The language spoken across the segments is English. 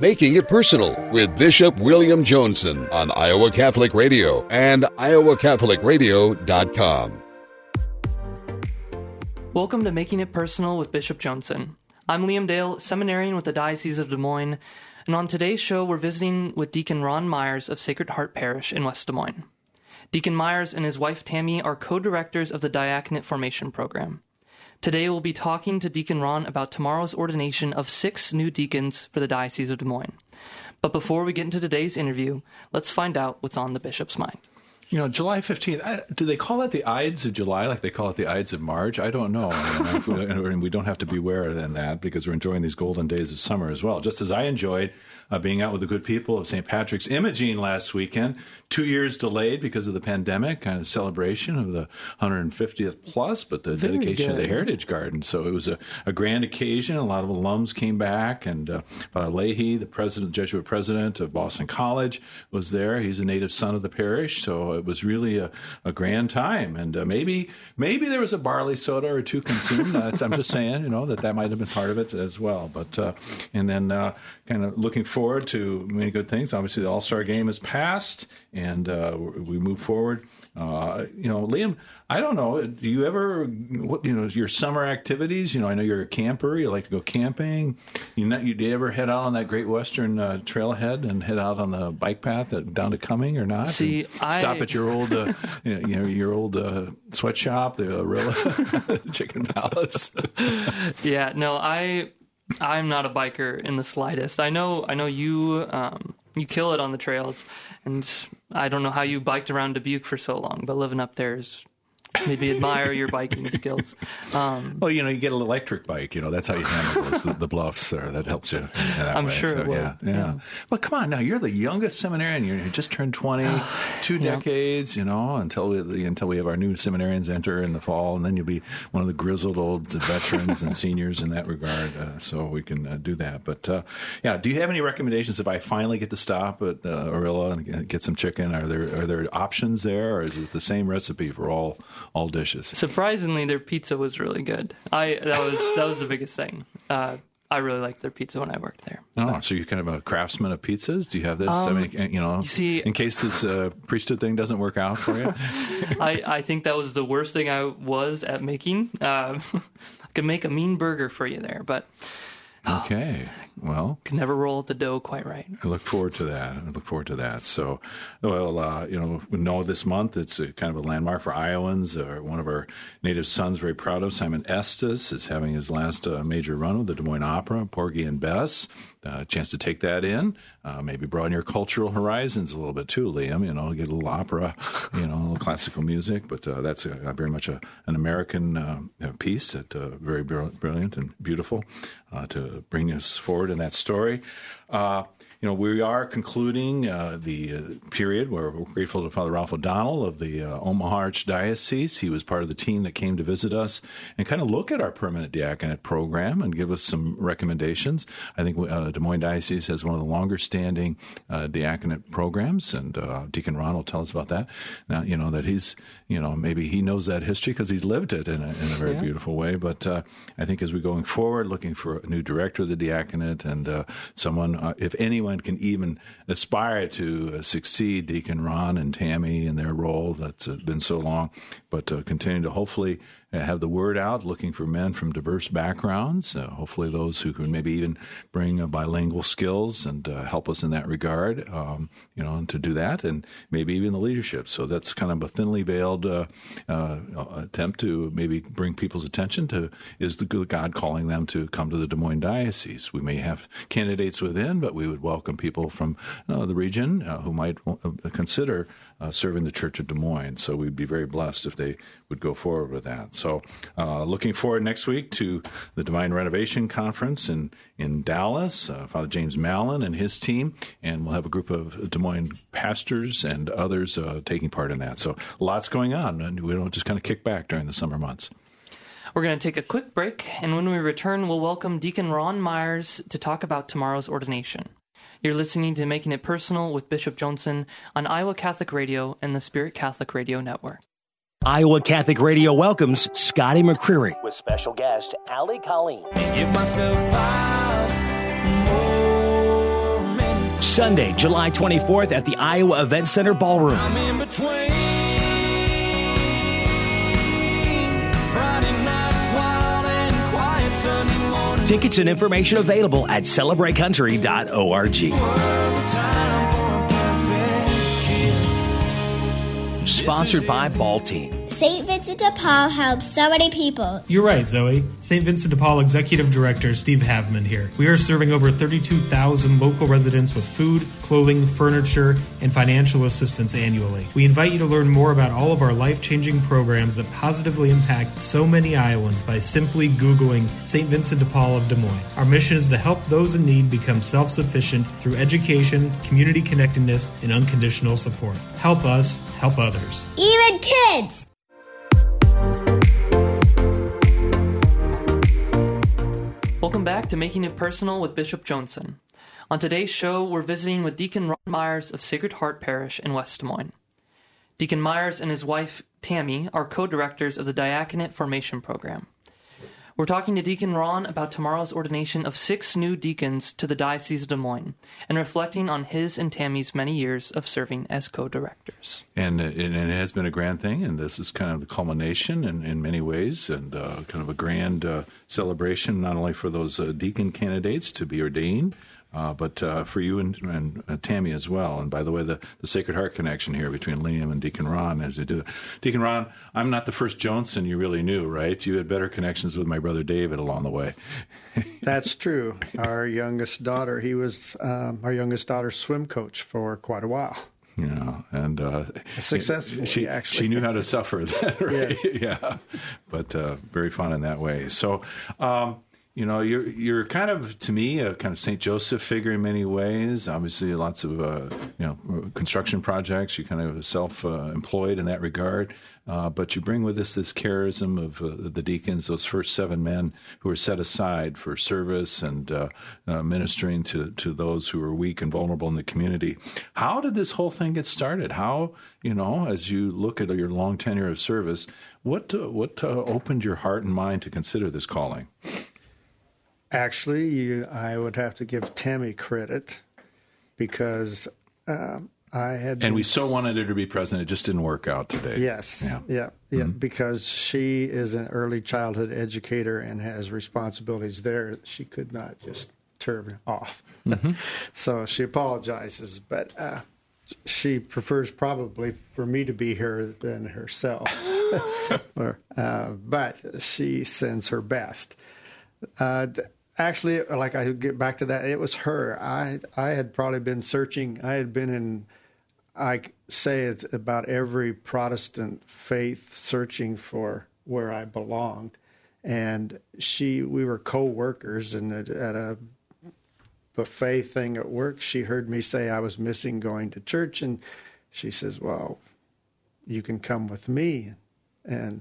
Making It Personal with Bishop William Joensen on Iowa Catholic Radio and iowacatholicradio.com. Welcome to Making It Personal with Bishop Joensen. I'm Liam Dale, seminarian with the Diocese of Des Moines, and on today's show, we're visiting with Deacon Ron Myers of Sacred Heart Parish in West Des Moines. Deacon Myers and his wife Tammy are co directors of the Diaconate Formation Program. Today, we'll be talking to Deacon Ron about tomorrow's ordination of six new deacons for the Diocese of Des Moines. But before we get into today's interview, let's find out what's on the bishop's mind. You know, July 15th, I, do they call it the Ides of July like they call it the Ides of March? I don't know. And we don't have to beware than that because we're enjoying these golden days of summer as well. Just as I enjoyed uh, being out with the good people of St. Patrick's Imogene last weekend, two years delayed because of the pandemic, kind of celebration of the 150th plus, but the Very dedication of the. Heritage Garden. So it was a, a grand occasion. A lot of alums came back, and uh, Leahy, the president, Jesuit president of Boston College, was there. He's a native son of the parish, so it was really a, a grand time. And uh, maybe maybe there was a barley soda or two consumed. I'm just saying, you know, that that might have been part of it as well. But uh, and then uh, kind of looking forward to many good things. Obviously, the All Star game is passed, and uh, we move forward. Uh, you know, Liam, I don't know. Do you ever, what, you know, your summer activities? You know, I know you're a camper. You like to go camping. You know, you do you ever head out on that Great Western uh, Trailhead and head out on the bike path at, down to Cumming or not? See, I- stop at your old, uh, you, know, your old uh, sweatshop, the Arilla Chicken Palace. Yeah, no, I I'm not a biker in the slightest. I know I know you um, you kill it on the trails, and I don't know how you biked around Dubuque for so long, but living up there is maybe admire your biking skills. Um, Well, you know, you get an electric bike. You know, that's how you handle those, the, the bluffs. Or that helps you. that I'm way. sure So, it will. Yeah, yeah. Yeah. Well, come on now. You're the youngest seminarian. You're, you just turned 20, two Yeah. decades. You know, until we until we have our new seminarians enter in the fall, and then you'll be one of the grizzled old veterans and seniors in that regard. Uh, so we can uh, do that. But uh, yeah, do you have any recommendations if I finally get to stop at uh, Orilla and get- get some chicken? Are there are there options there, or is it the same recipe for all all dishes? surprisingly, their pizza was really good. I that was that was the biggest thing. Uh, I really liked their pizza when I worked there. Oh, so you're kind of a craftsman of pizzas? Do you have this? I mean, you know, Um, see- in case this uh, priesthood thing doesn't work out for you. I, I think that was the worst thing I was at making. Um, I could make a mean burger for you there, but okay, well, can never roll the dough quite right. I look forward to that. I look forward to that. So, well, uh, you know, we know this month it's a kind of a landmark for Iowans. Uh, one of our native sons, very proud of, Simon Estes, is having his last uh, major run with the Des Moines Opera, Porgy and Bess. Uh, chance to take that in, uh, maybe broaden your cultural horizons a little bit too, Liam. You know, get a little opera, you know, a little classical music. But uh, that's a, a very much a, an American uh, piece that uh, very brilliant and beautiful uh, to bring us forward in that story. Uh, you know, we are concluding uh, the uh, period where we're grateful to Father Ralph O'Donnell of the uh, Omaha Archdiocese. He was part of the team that came to visit us and kind of look at our permanent diaconate program and give us some recommendations. I think uh, Des Moines Diocese has one of the longer standing uh, diaconate programs, and uh, Deacon Ron will tell us about that. Now, you know, that he's, you know, maybe he knows that history because he's lived it in a, in a very Yeah. beautiful way. But uh, I think as we're going forward, looking for a new director of the diaconate and uh, someone, uh, if anyone can even aspire to uh, succeed Deacon Ron and Tammy in their role that's uh, been so long, but uh, continue to hopefully have the word out, looking for men from diverse backgrounds, uh, hopefully those who can maybe even bring uh, bilingual skills and uh, help us in that regard, um, you know, and to do that, and maybe even the leadership. So that's kind of a thinly veiled uh, uh, attempt to maybe bring people's attention to is the good God calling them to come to the Des Moines Diocese. We may have candidates within, but we would welcome people from uh, the region uh, who might uh, consider uh, serving the Church of Des Moines. So we'd be very blessed if they would go forward with that. So uh, looking forward next week to the Divine Renovation Conference in in Dallas. Uh, Father James Mallon and his team, and we'll have a group of Des Moines pastors and others uh, taking part in that. So lots going on, and we don't just kind of kick back during the summer months. We're going to take a quick break, and when we return, we'll welcome Deacon Ron Myers to talk about tomorrow's ordination. You're listening to Making It Personal with Bishop Joensen on Iowa Catholic Radio and the Spirit Catholic Radio Network. Iowa Catholic Radio welcomes Scotty McCreery. with special guest Ali Colleen. Give myself five more Sunday, July 24th at the Iowa Event Center Ballroom. Tickets and information available at celebratecountry.org. Sponsored by Ball Team. St. Vincent de Paul helps so many people. You're right, Zoe. St. Vincent de Paul Executive Director Steve Havemann here. We are serving over 32,000 local residents with food, clothing, furniture, and financial assistance annually. We invite you to learn more about all of our life changing programs that positively impact so many Iowans by simply Googling St. Vincent de Paul of Des Moines. Our mission is to help those in need become self sufficient through education, community connectedness, and unconditional support. Help us help others. Even kids! Welcome back to Making It Personal with Bishop Joensen. On today's show, we're visiting with Deacon Ron Myers of Sacred Heart Parish in West Des Moines. Deacon Myers and his wife, Tammy, are co directors of the Diaconate Formation Program. We're talking to Deacon Ron about tomorrow's ordination of six new deacons to the Diocese of Des Moines and reflecting on his and Tammy's many years of serving as co directors. And, and it has been a grand thing, and this is kind of the culmination in, in many ways, and uh, kind of a grand uh, celebration, not only for those uh, deacon candidates to be ordained, uh, but uh, for you and, and uh, Tammy as well. And by the way, the, the Sacred Heart connection here between Liam and Deacon Ron as they do. Deacon Ron, I'm not the first Joensen you really knew, right? You had better connections with my brother David along the way. That's true. Our youngest daughter, he was um, our youngest daughter's swim coach for quite a while. You know, and uh, successfully, she, actually. She knew how to suffer that, right? Yes. yeah, but uh, very fun in that way. So, um, you know, you're you're kind of to me a kind of Saint Joseph figure in many ways. Obviously, lots of uh, you know construction projects. You kind of self uh, employed in that regard, uh, but you bring with us this charism of uh, the deacons, those first seven men who are set aside for service and uh, uh, ministering to to those who are weak and vulnerable in the community. How did this whole thing get started? How you know, as you look at your long tenure of service, what what opened your heart and mind to consider this calling? Actually, you, I would have to give Tammy credit because um, I had. And we so wanted her to be present, it just didn't work out today. Yes. Yeah. Yeah. Yeah. Mm-hmm. Because she is an early childhood educator and has responsibilities there. She could not just turn off. Mm-hmm. so she apologizes, but uh, she prefers probably for me to be here than herself. or, uh, but she sends her best. Uh, actually, like I get back to that, it was her. I I had probably been searching. I had been in. I say it's about every Protestant faith searching for where I belonged, and she we were co-workers and at, at a buffet thing at work. She heard me say I was missing going to church, and she says, "Well, you can come with me," and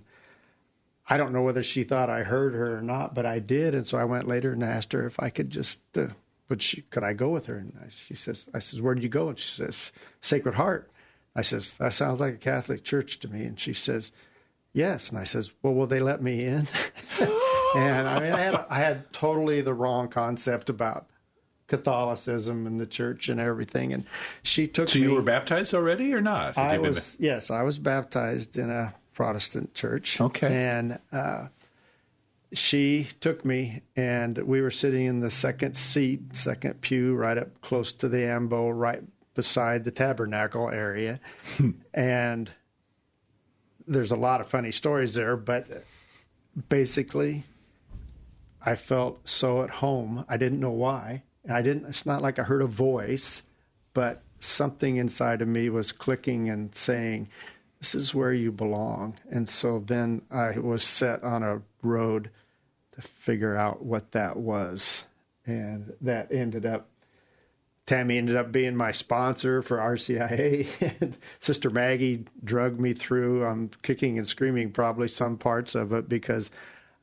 I don't know whether she thought I heard her or not, but I did, and so I went later and asked her if I could just, uh, would she, could I go with her? And I, she says, I says, where did you go? And she says, Sacred Heart. I says, that sounds like a Catholic church to me. And she says, yes. And I says, well, will they let me in? and I mean, I had, I had totally the wrong concept about Catholicism and the church and everything. And she took So me. you were baptized already, or not? Had I was yes, I was baptized in a Protestant church. Okay. and uh, she took me, and we were sitting in the second seat, second pew, right up close to the ambo, right beside the tabernacle area, and there's a lot of funny stories there, but basically, I felt so at home. I didn't know why. I didn't. It's not like I heard a voice, but something inside of me was clicking and saying, "This is where you belong." And so then I was set on a road to figure out what that was, and that ended up. Tammy ended up being my sponsor for RCIA, and Sister Maggie drugged me through. I'm kicking and screaming probably some parts of it because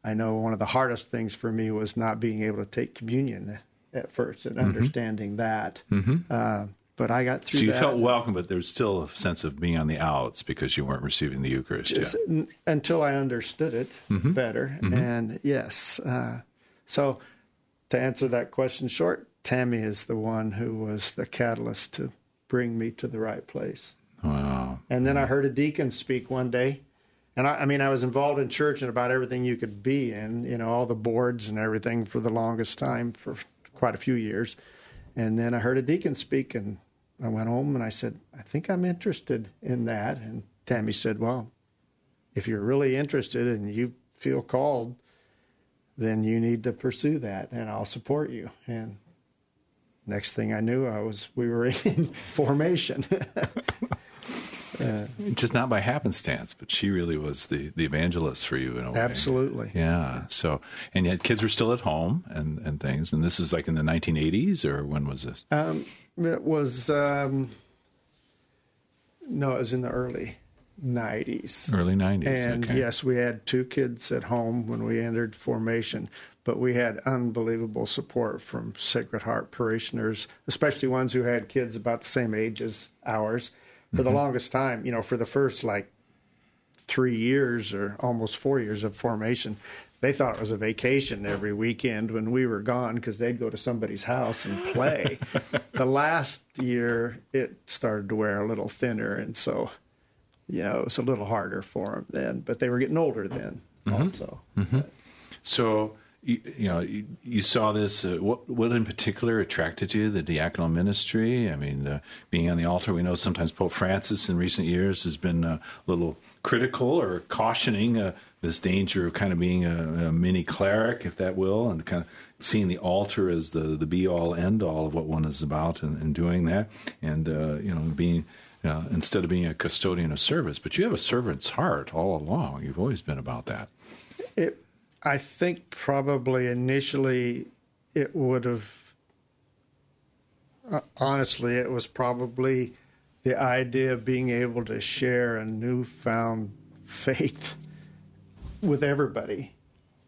I know one of the hardest things for me was not being able to take communion at first and understanding that. Uh, but I got through So you that. felt welcome, but there was still a sense of being on the outs because you weren't receiving the Eucharist. Just n- until I understood it Mm-hmm. better. And yes, uh, so to answer that question short, Tammy is the one who was the catalyst to bring me to the right place. Wow. And then I heard a deacon speak one day. And I, I, mean, I was involved in church and about everything you could be in, you know, all the boards and everything for the longest time, for quite a few years. And then I heard a deacon speak, and I went home and I said, I think I'm interested in that. And Tammy said, Well, if you're really interested and you feel called, then you need to pursue that, and I'll support you. And next thing I knew, I was we were in formation. uh, Just not by happenstance, but she really was the, the evangelist for you in a way. Absolutely. Yeah. So, and yet kids were still at home and, and things. And this is like in the 1980s, or when was this? Um, it was, um, no, it was in the early 90s. Early 90s. And okay. yes, we had two kids at home when we entered formation, but we had unbelievable support from Sacred Heart parishioners, especially ones who had kids about the same age as ours. For mm-hmm. the longest time, you know, for the first like three years or almost four years of formation, they thought it was a vacation every weekend when we were gone because they'd go to somebody's house and play. the last year, it started to wear a little thinner, and so you know, it was a little harder for them then, but they were getting older then mm-hmm. also. Mm-hmm. So, you, you, know, you, you saw this. Uh, what, what in particular attracted you, the diaconal ministry? I mean, uh, being on the altar, we know sometimes Pope Francis in recent years has been a little critical or cautioning uh, this danger of kind of being a, a, mini cleric, if that will, and kind of seeing the altar as the, the be all end all of what one is about and, and doing that. And, uh, you know, being uh, instead of being a custodian of service. But you have a servant's heart all along. You've always been about that. It, I think probably initially it would have. Uh, honestly, it was probably the idea of being able to share a newfound faith with everybody,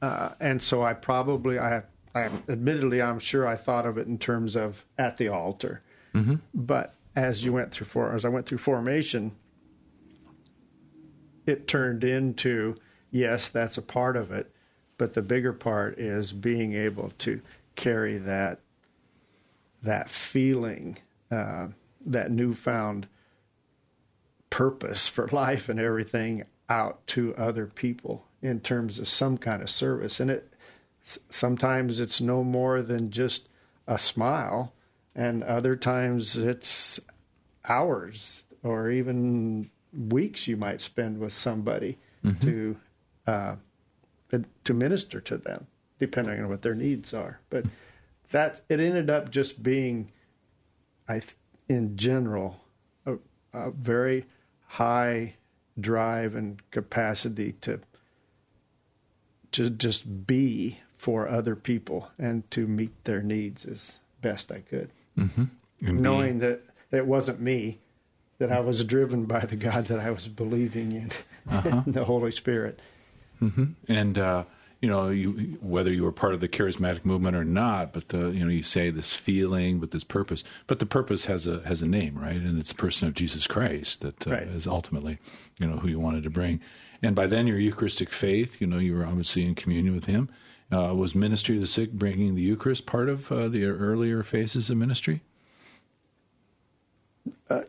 uh, and so I probably I. I admittedly, I'm sure I thought of it in terms of at the altar, mm-hmm. but as you went through for as I went through formation, it turned into yes, that's a part of it, but the bigger part is being able to carry that that feeling, uh, that newfound purpose for life and everything out to other people in terms of some kind of service, and it sometimes it's no more than just a smile and other times it's hours or even weeks you might spend with somebody mm-hmm. to uh, to minister to them, depending on what their needs are. But that it ended up just being, I in general, a, a very high drive and capacity to to just be for other people and to meet their needs as best I could. Mm-hmm. Knowing that it wasn't me, that I was driven by the God that I was believing in, uh-huh. the Holy Spirit. Mm-hmm. And, uh, you know, you, whether you were part of the charismatic movement or not, but the, you know, you say this feeling, but this purpose. But the purpose has a has a name, right? And it's the person of Jesus Christ that uh, right. is ultimately, you know, who you wanted to bring. And by then, your Eucharistic faith, you know, you were obviously in communion with Him. Uh, was ministry of the sick, bringing the Eucharist, part of uh, the earlier phases of ministry? Uh,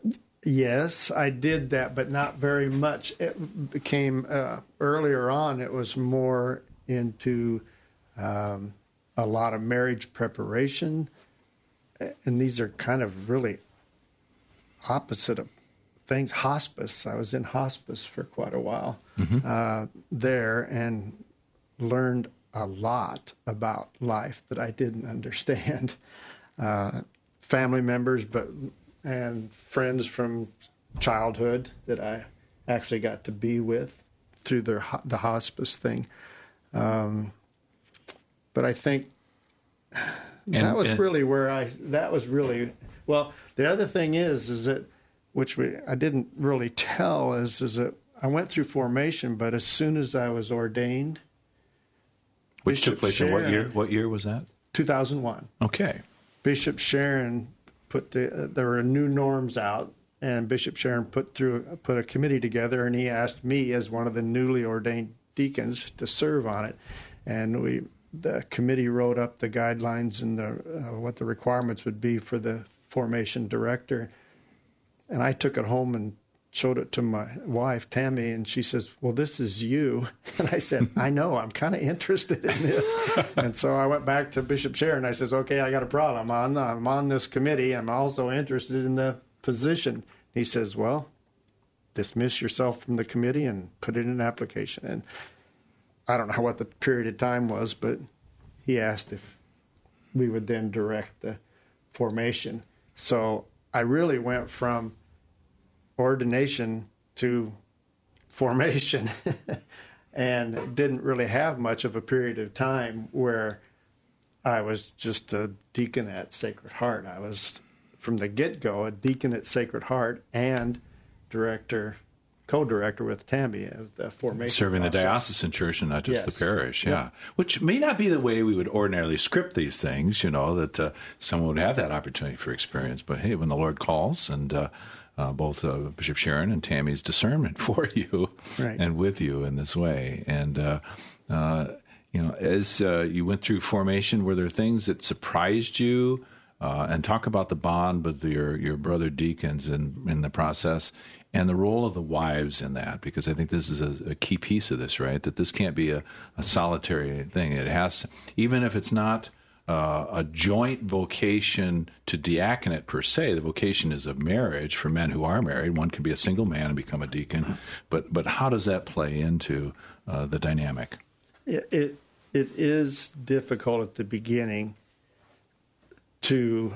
yes, I did that, but not very much. It became uh, earlier on. It was more into um, a lot of marriage preparation, and these are kind of really opposite of things. Hospice. I was in hospice for quite a while mm-hmm. uh, there, and learned a lot about life that I didn't understand. Uh, family members, but and friends from childhood that I actually got to be with through their the hospice thing. Um, but I think and, that was and, really where I that was really well. The other thing is is that which we I didn't really tell is is that I went through formation, but as soon as I was ordained, which Bishop took place Charron, in what year? What year was that? Two thousand one. Okay. Bishop Charron put the, uh, there were new norms out, and Bishop Charron put through put a committee together, and he asked me as one of the newly ordained deacons to serve on it, and we the committee wrote up the guidelines and the, uh, what the requirements would be for the formation director. And I took it home and showed it to my wife, Tammy, and she says, Well, this is you. And I said, I know, I'm kind of interested in this. and so I went back to Bishop Charron. And I says, Okay, I got a problem. I'm on, I'm on this committee. I'm also interested in the position. He says, Well, dismiss yourself from the committee and put in an application. And I don't know what the period of time was, but he asked if we would then direct the formation. So I really went from ordination to formation and didn't really have much of a period of time where I was just a deacon at Sacred Heart. I was from the get go a deacon at Sacred Heart and director co-director with Tammy of the formation. Serving process. the diocesan church and not just Yes. the parish, yeah. Yep. Which may not be the way we would ordinarily script these things, you know, that uh, someone would have that opportunity for experience. But hey, when the Lord calls and uh, uh, both uh, Bishop Charron and Tammy's discernment for you Right. and with you in this way. And, uh, uh, you know, as uh, you went through formation, were there things that surprised you? Uh, and talk about the bond with your, your brother deacons in, in the process and the role of the wives in that, because I think this is a, a key piece of this, right? That this can't be a, a solitary thing. It has, even if it's not uh, a joint vocation to diaconate per se. The vocation is of marriage for men who are married. One can be a single man and become a deacon, but but how does that play into uh, the dynamic? It, it it is difficult at the beginning to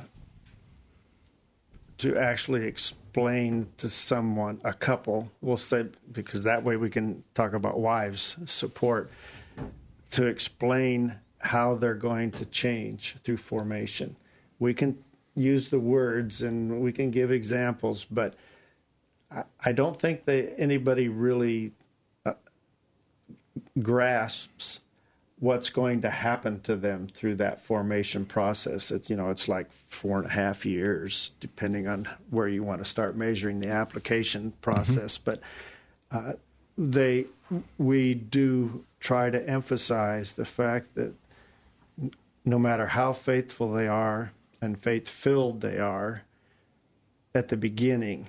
to actually explain to someone a couple we'll say because that way we can talk about wives support to explain how they're going to change through formation we can use the words and we can give examples but i, I don't think that anybody really uh, grasps what's going to happen to them through that formation process. It's you know it's like four and a half years, depending on where you want to start measuring the application process. But uh, they we do try to emphasize the fact that no matter how faithful they are and faith filled they are at the beginning,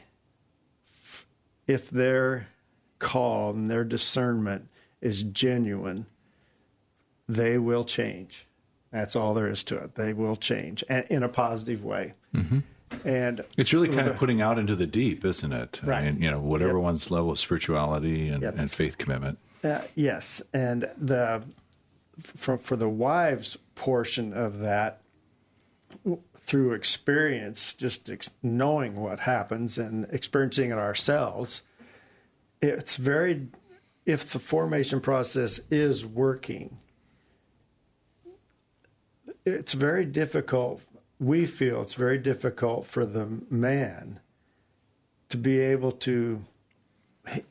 if their call and their discernment is genuine, they will change. That's all there is to it. They will change and in a positive way. Mm-hmm. And It's really kind the- of putting out into the deep, isn't it? I Right. mean, you know, whatever Yep. one's level of spirituality and, Yep. and faith commitment. Uh, yes, and the for for the wives portion of that through experience, just ex- knowing what happens and experiencing it ourselves, it's very if the formation process is working, it's very difficult. We feel it's very difficult for the man to be able to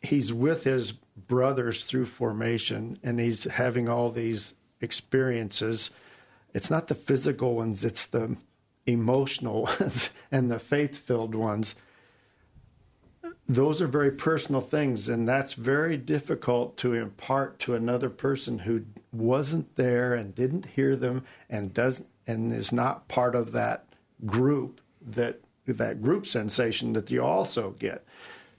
he's with his brothers through formation and he's having all these experiences it's not the physical ones it's the emotional ones and the faith filled ones. Those are very personal things and that's very difficult to impart to another person who wasn't there and didn't hear them and doesn't and is not part of that group that that group sensation that you also get.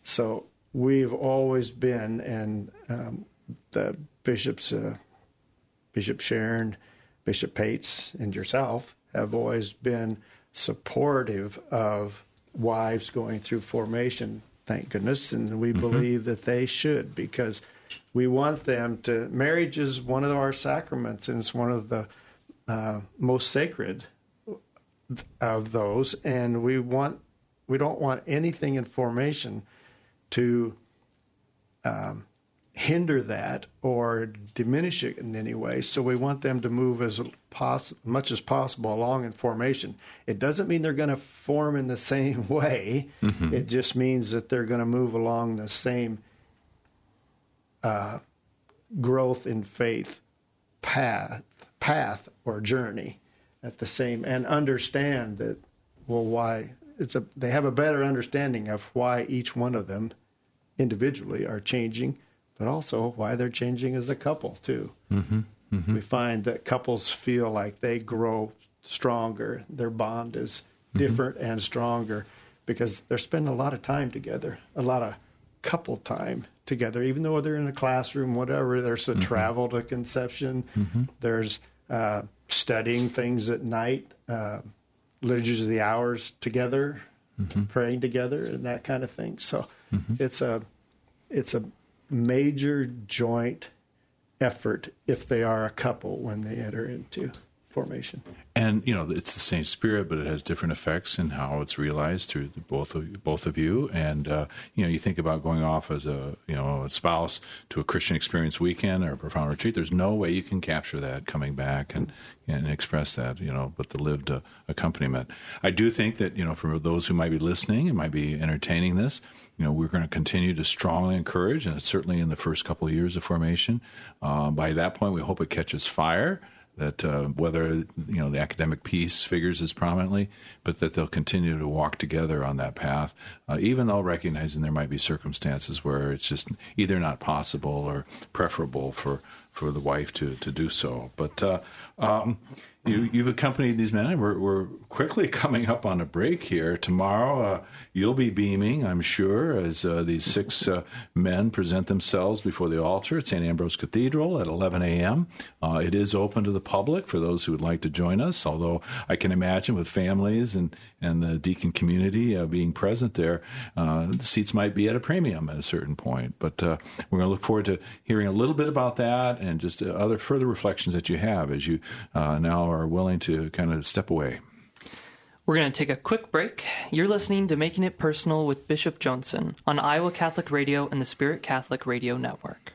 So we've always been and um, the bishops uh, bishop charron bishop pates and yourself have always been supportive of wives going through formation thank goodness and we believe that they should because we want them to marriage is one of our sacraments and it's one of the uh, most sacred of those and we want we don't want anything in formation to um, hinder that or diminish it in any way. So we want them to move as poss- much as possible along in formation. It doesn't mean they're going to form in the same way. It just means that they're going to move along the same uh, growth in faith path, path or journey at the same, and understand that well why it's a they have a better understanding of why each one of them individually are changing, but also why they're changing as a couple too. Mm-hmm, mm-hmm. We find that couples feel like they grow stronger. Their bond is mm-hmm. different and stronger because they're spending a lot of time together, a lot of couple time together, even though they're in a classroom, whatever. There's the travel to conception. There's uh, studying things at night, uh, liturgies of the hours together, praying together, and that kind of thing. So Mm-hmm. it's a it's a major joint effort if they are a couple when they enter into formation. And you know, it's the same spirit, but it has different effects in how it's realized through both of you, both of you. And uh, you know, you think about going off as a you know a spouse to a Christian experience weekend or a profound retreat. There's no way you can capture that coming back and and express that. You know, but the lived uh, accompaniment. I do think that you know, for those who might be listening and might be entertaining this, you know, we're going to continue to strongly encourage, and certainly in the first couple of years of formation. Uh, by that point, we hope it catches fire that uh, whether you know the academic piece figures as prominently, but that they'll continue to walk together on that path, uh, even though recognizing there might be circumstances where it's just either not possible or preferable for for the wife to to do so. But uh, um, you, you've accompanied these men, we're, we're quickly coming up on a break here. Tomorrow, uh, you'll be beaming, I'm sure, as uh, these six uh, men present themselves before the altar at St. Ambrose Cathedral at 11 a.m. Uh, it is open to the public for those who would like to join us, although I can imagine with families and, and the deacon community uh, being present there, uh, the seats might be at a premium at a certain point. But uh, we're going to look forward to hearing a little bit about that and just uh, other further reflections that you have as you uh, now are willing to kind of step away. We're going to take a quick break. You're listening to Making It Personal with Bishop Joensen on Iowa Catholic Radio and the Spirit Catholic Radio Network.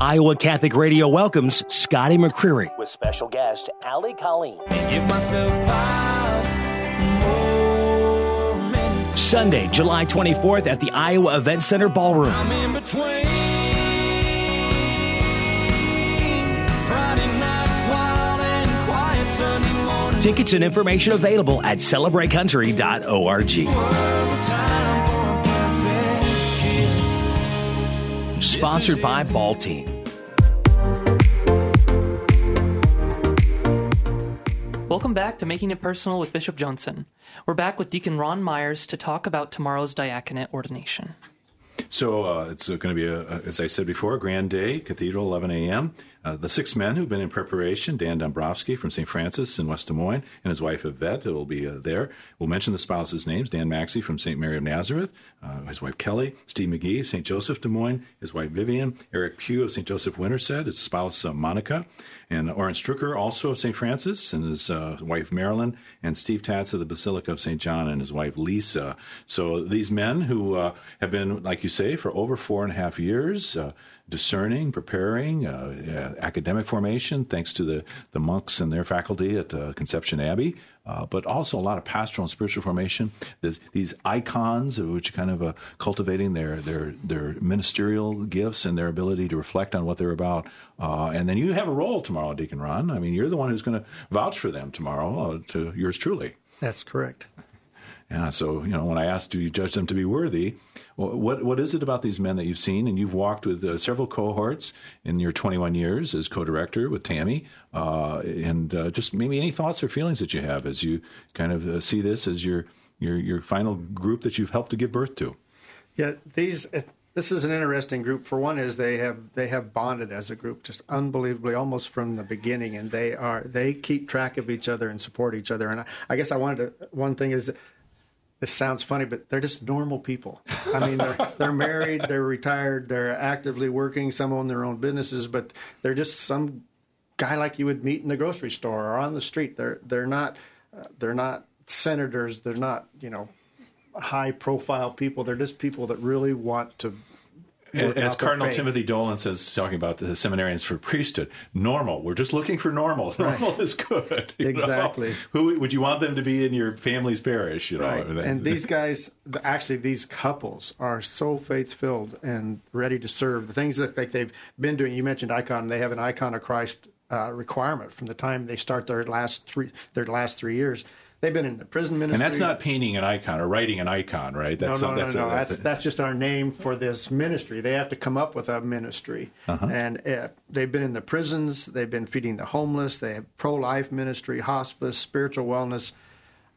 Iowa Catholic Radio welcomes Scotty McCreery with special guest Ali Colleen. Sunday, July 24th at the Iowa Event Center Ballroom. Tickets and information available at celebratecountry.org. Sponsored by Ball Team. Welcome back to Making It Personal with Bishop Joensen. We're back with Deacon Ron Myers to talk about tomorrow's diaconate ordination. So uh, it's going to be, a, a, as I said before, a grand day, Cathedral, 11 a.m. Uh, the six men who've been in preparation, Dan Dombrowski from St. Francis in West Des Moines and his wife Yvette will be uh, there. We'll mention the spouses' names, Dan Maxey from St. Mary of Nazareth, uh, his wife Kelly, Steve McGee, St. Joseph Des Moines, his wife Vivian, Eric Pugh of St. Joseph Winterset, his spouse uh, Monica, and Oren Strucker, also of St. Francis, and his uh, wife Marilyn, and Steve Tatz of the Basilica of St. John and his wife Lisa. So these men who uh, have been, like you say, for over four and a half years, uh, discerning, preparing, uh, academic formation, thanks to the, the monks and their faculty at uh, Conception Abbey, uh, but also a lot of pastoral and spiritual formation. There's these icons, which are kind of uh, cultivating their, their their ministerial gifts and their ability to reflect on what they're about. Uh, and then you have a role tomorrow, Deacon Ron. I mean, you're the one who's going to vouch for them tomorrow uh, to yours truly. That's correct. Yeah. So you know, when I asked, do you judge them to be worthy? What what is it about these men that you've seen and you've walked with uh, several cohorts in your 21 years as co-director with Tammy, uh, and uh, just maybe any thoughts or feelings that you have as you kind of uh, see this as your your your final group that you've helped to give birth to. Yeah, these. This is an interesting group. For one, is they have they have bonded as a group just unbelievably, almost from the beginning, and they are they keep track of each other and support each other. And I, I guess I wanted to. One thing is this sounds funny, but they're just normal people. I mean, they're, they're married, they're retired, they're actively working, some own their own businesses, but they're just some guy like you would meet in the grocery store or on the street. They're they're not uh, they're not senators. They're not you know high profile people. They're just people that really want to As Cardinal Timothy Dolan says, talking about the seminarians for priesthood, normal. We're just looking for normal. Normal right. is good. Exactly. Know? Who would you want them to be in your family's parish? You know, right. and these guys, actually, these couples are so faith filled and ready to serve. The things that like, they've been doing. You mentioned icon. They have an icon of Christ uh, requirement from the time they start their last three their last three years. They've been in the prison ministry, and that's not painting an icon or writing an icon, right? That's no, no, no, no. that's, that's just our name for this ministry. They have to come up with a ministry, uh-huh. and uh, they've been in the prisons. They've been feeding the homeless. They have pro life ministry, hospice, spiritual wellness,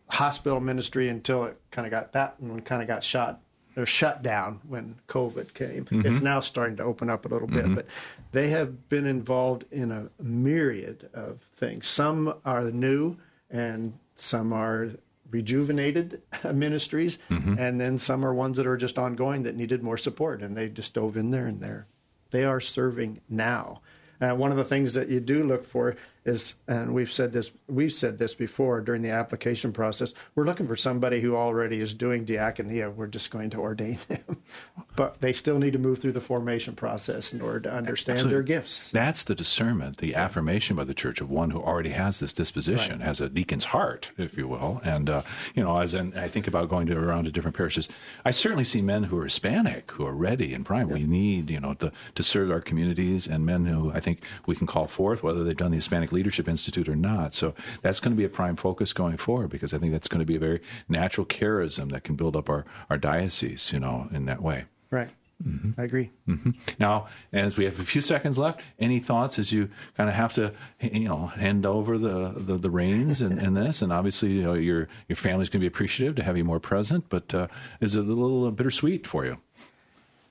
hospital ministry until it kind of got that one kind of got shot or shut down when COVID came. Mm-hmm. It's now starting to open up a little bit, mm-hmm. but they have been involved in a myriad of things. Some are new and some are rejuvenated ministries, mm-hmm. and then some are ones that are just ongoing that needed more support, and they just dove in there and they're they are serving now. Uh, one of the things that you do look for is, and we've said this, we've said this before during the application process. We're looking for somebody who already is doing diaconia. We're just going to ordain them, but they still need to move through the formation process in order to understand Absolutely. their gifts. That's the discernment, the affirmation by the church of one who already has this disposition, right. has a deacon's heart, if you will. And uh, you know, as in, I think about going to around to different parishes, I certainly see men who are Hispanic who are ready and prime. Yeah. We need, you know, to, to serve our communities, and men who I think we can call forth, whether they've done the Hispanic Leadership Institute or not. So that's going to be a prime focus going forward because I think that's going to be a very natural charism that can build up our, our diocese, you know, in that way. Right. Mm-hmm. I agree. Mm-hmm. Now, as we have a few seconds left, any thoughts as you kind of have to, you know, hand over the the, the reins in, in, this? And obviously, you know, your your family's going to be appreciative to have you more present, but uh, is it a little bittersweet for you?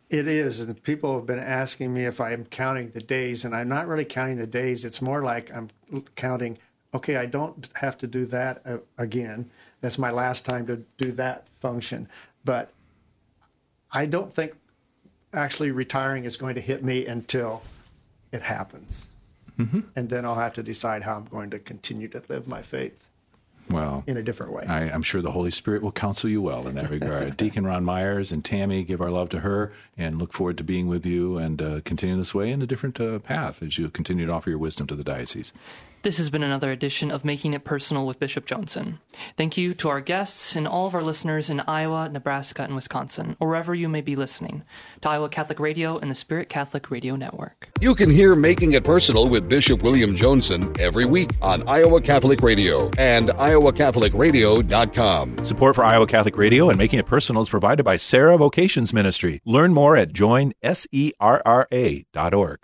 It is, and people have been asking me if I'm counting the days, and I'm not really counting the days. It's more like I'm counting. Okay, I don't have to do that uh, again. That's my last time to do that function. But I don't think actually retiring is going to hit me until it happens, mm-hmm. and then I'll have to decide how I'm going to continue to live my faith well, in a different way. I, am sure the Holy Spirit will counsel you well in that regard. Deacon Ron Myers and Tammy, give our love to her and look forward to being with you and uh, continue this way in a different uh, path as you continue to offer your wisdom to the diocese. This has been another edition of Making It Personal with Bishop Joensen. Thank you to our guests and all of our listeners in Iowa, Nebraska, and Wisconsin, or wherever you may be listening, to Iowa Catholic Radio and the Spirit Catholic Radio Network. You can hear Making It Personal with Bishop William Joensen every week on Iowa Catholic Radio and iowacatholicradio.com. Support for Iowa Catholic Radio and Making It Personal is provided by Serra Vocations Ministry. Learn more at joinserra.org.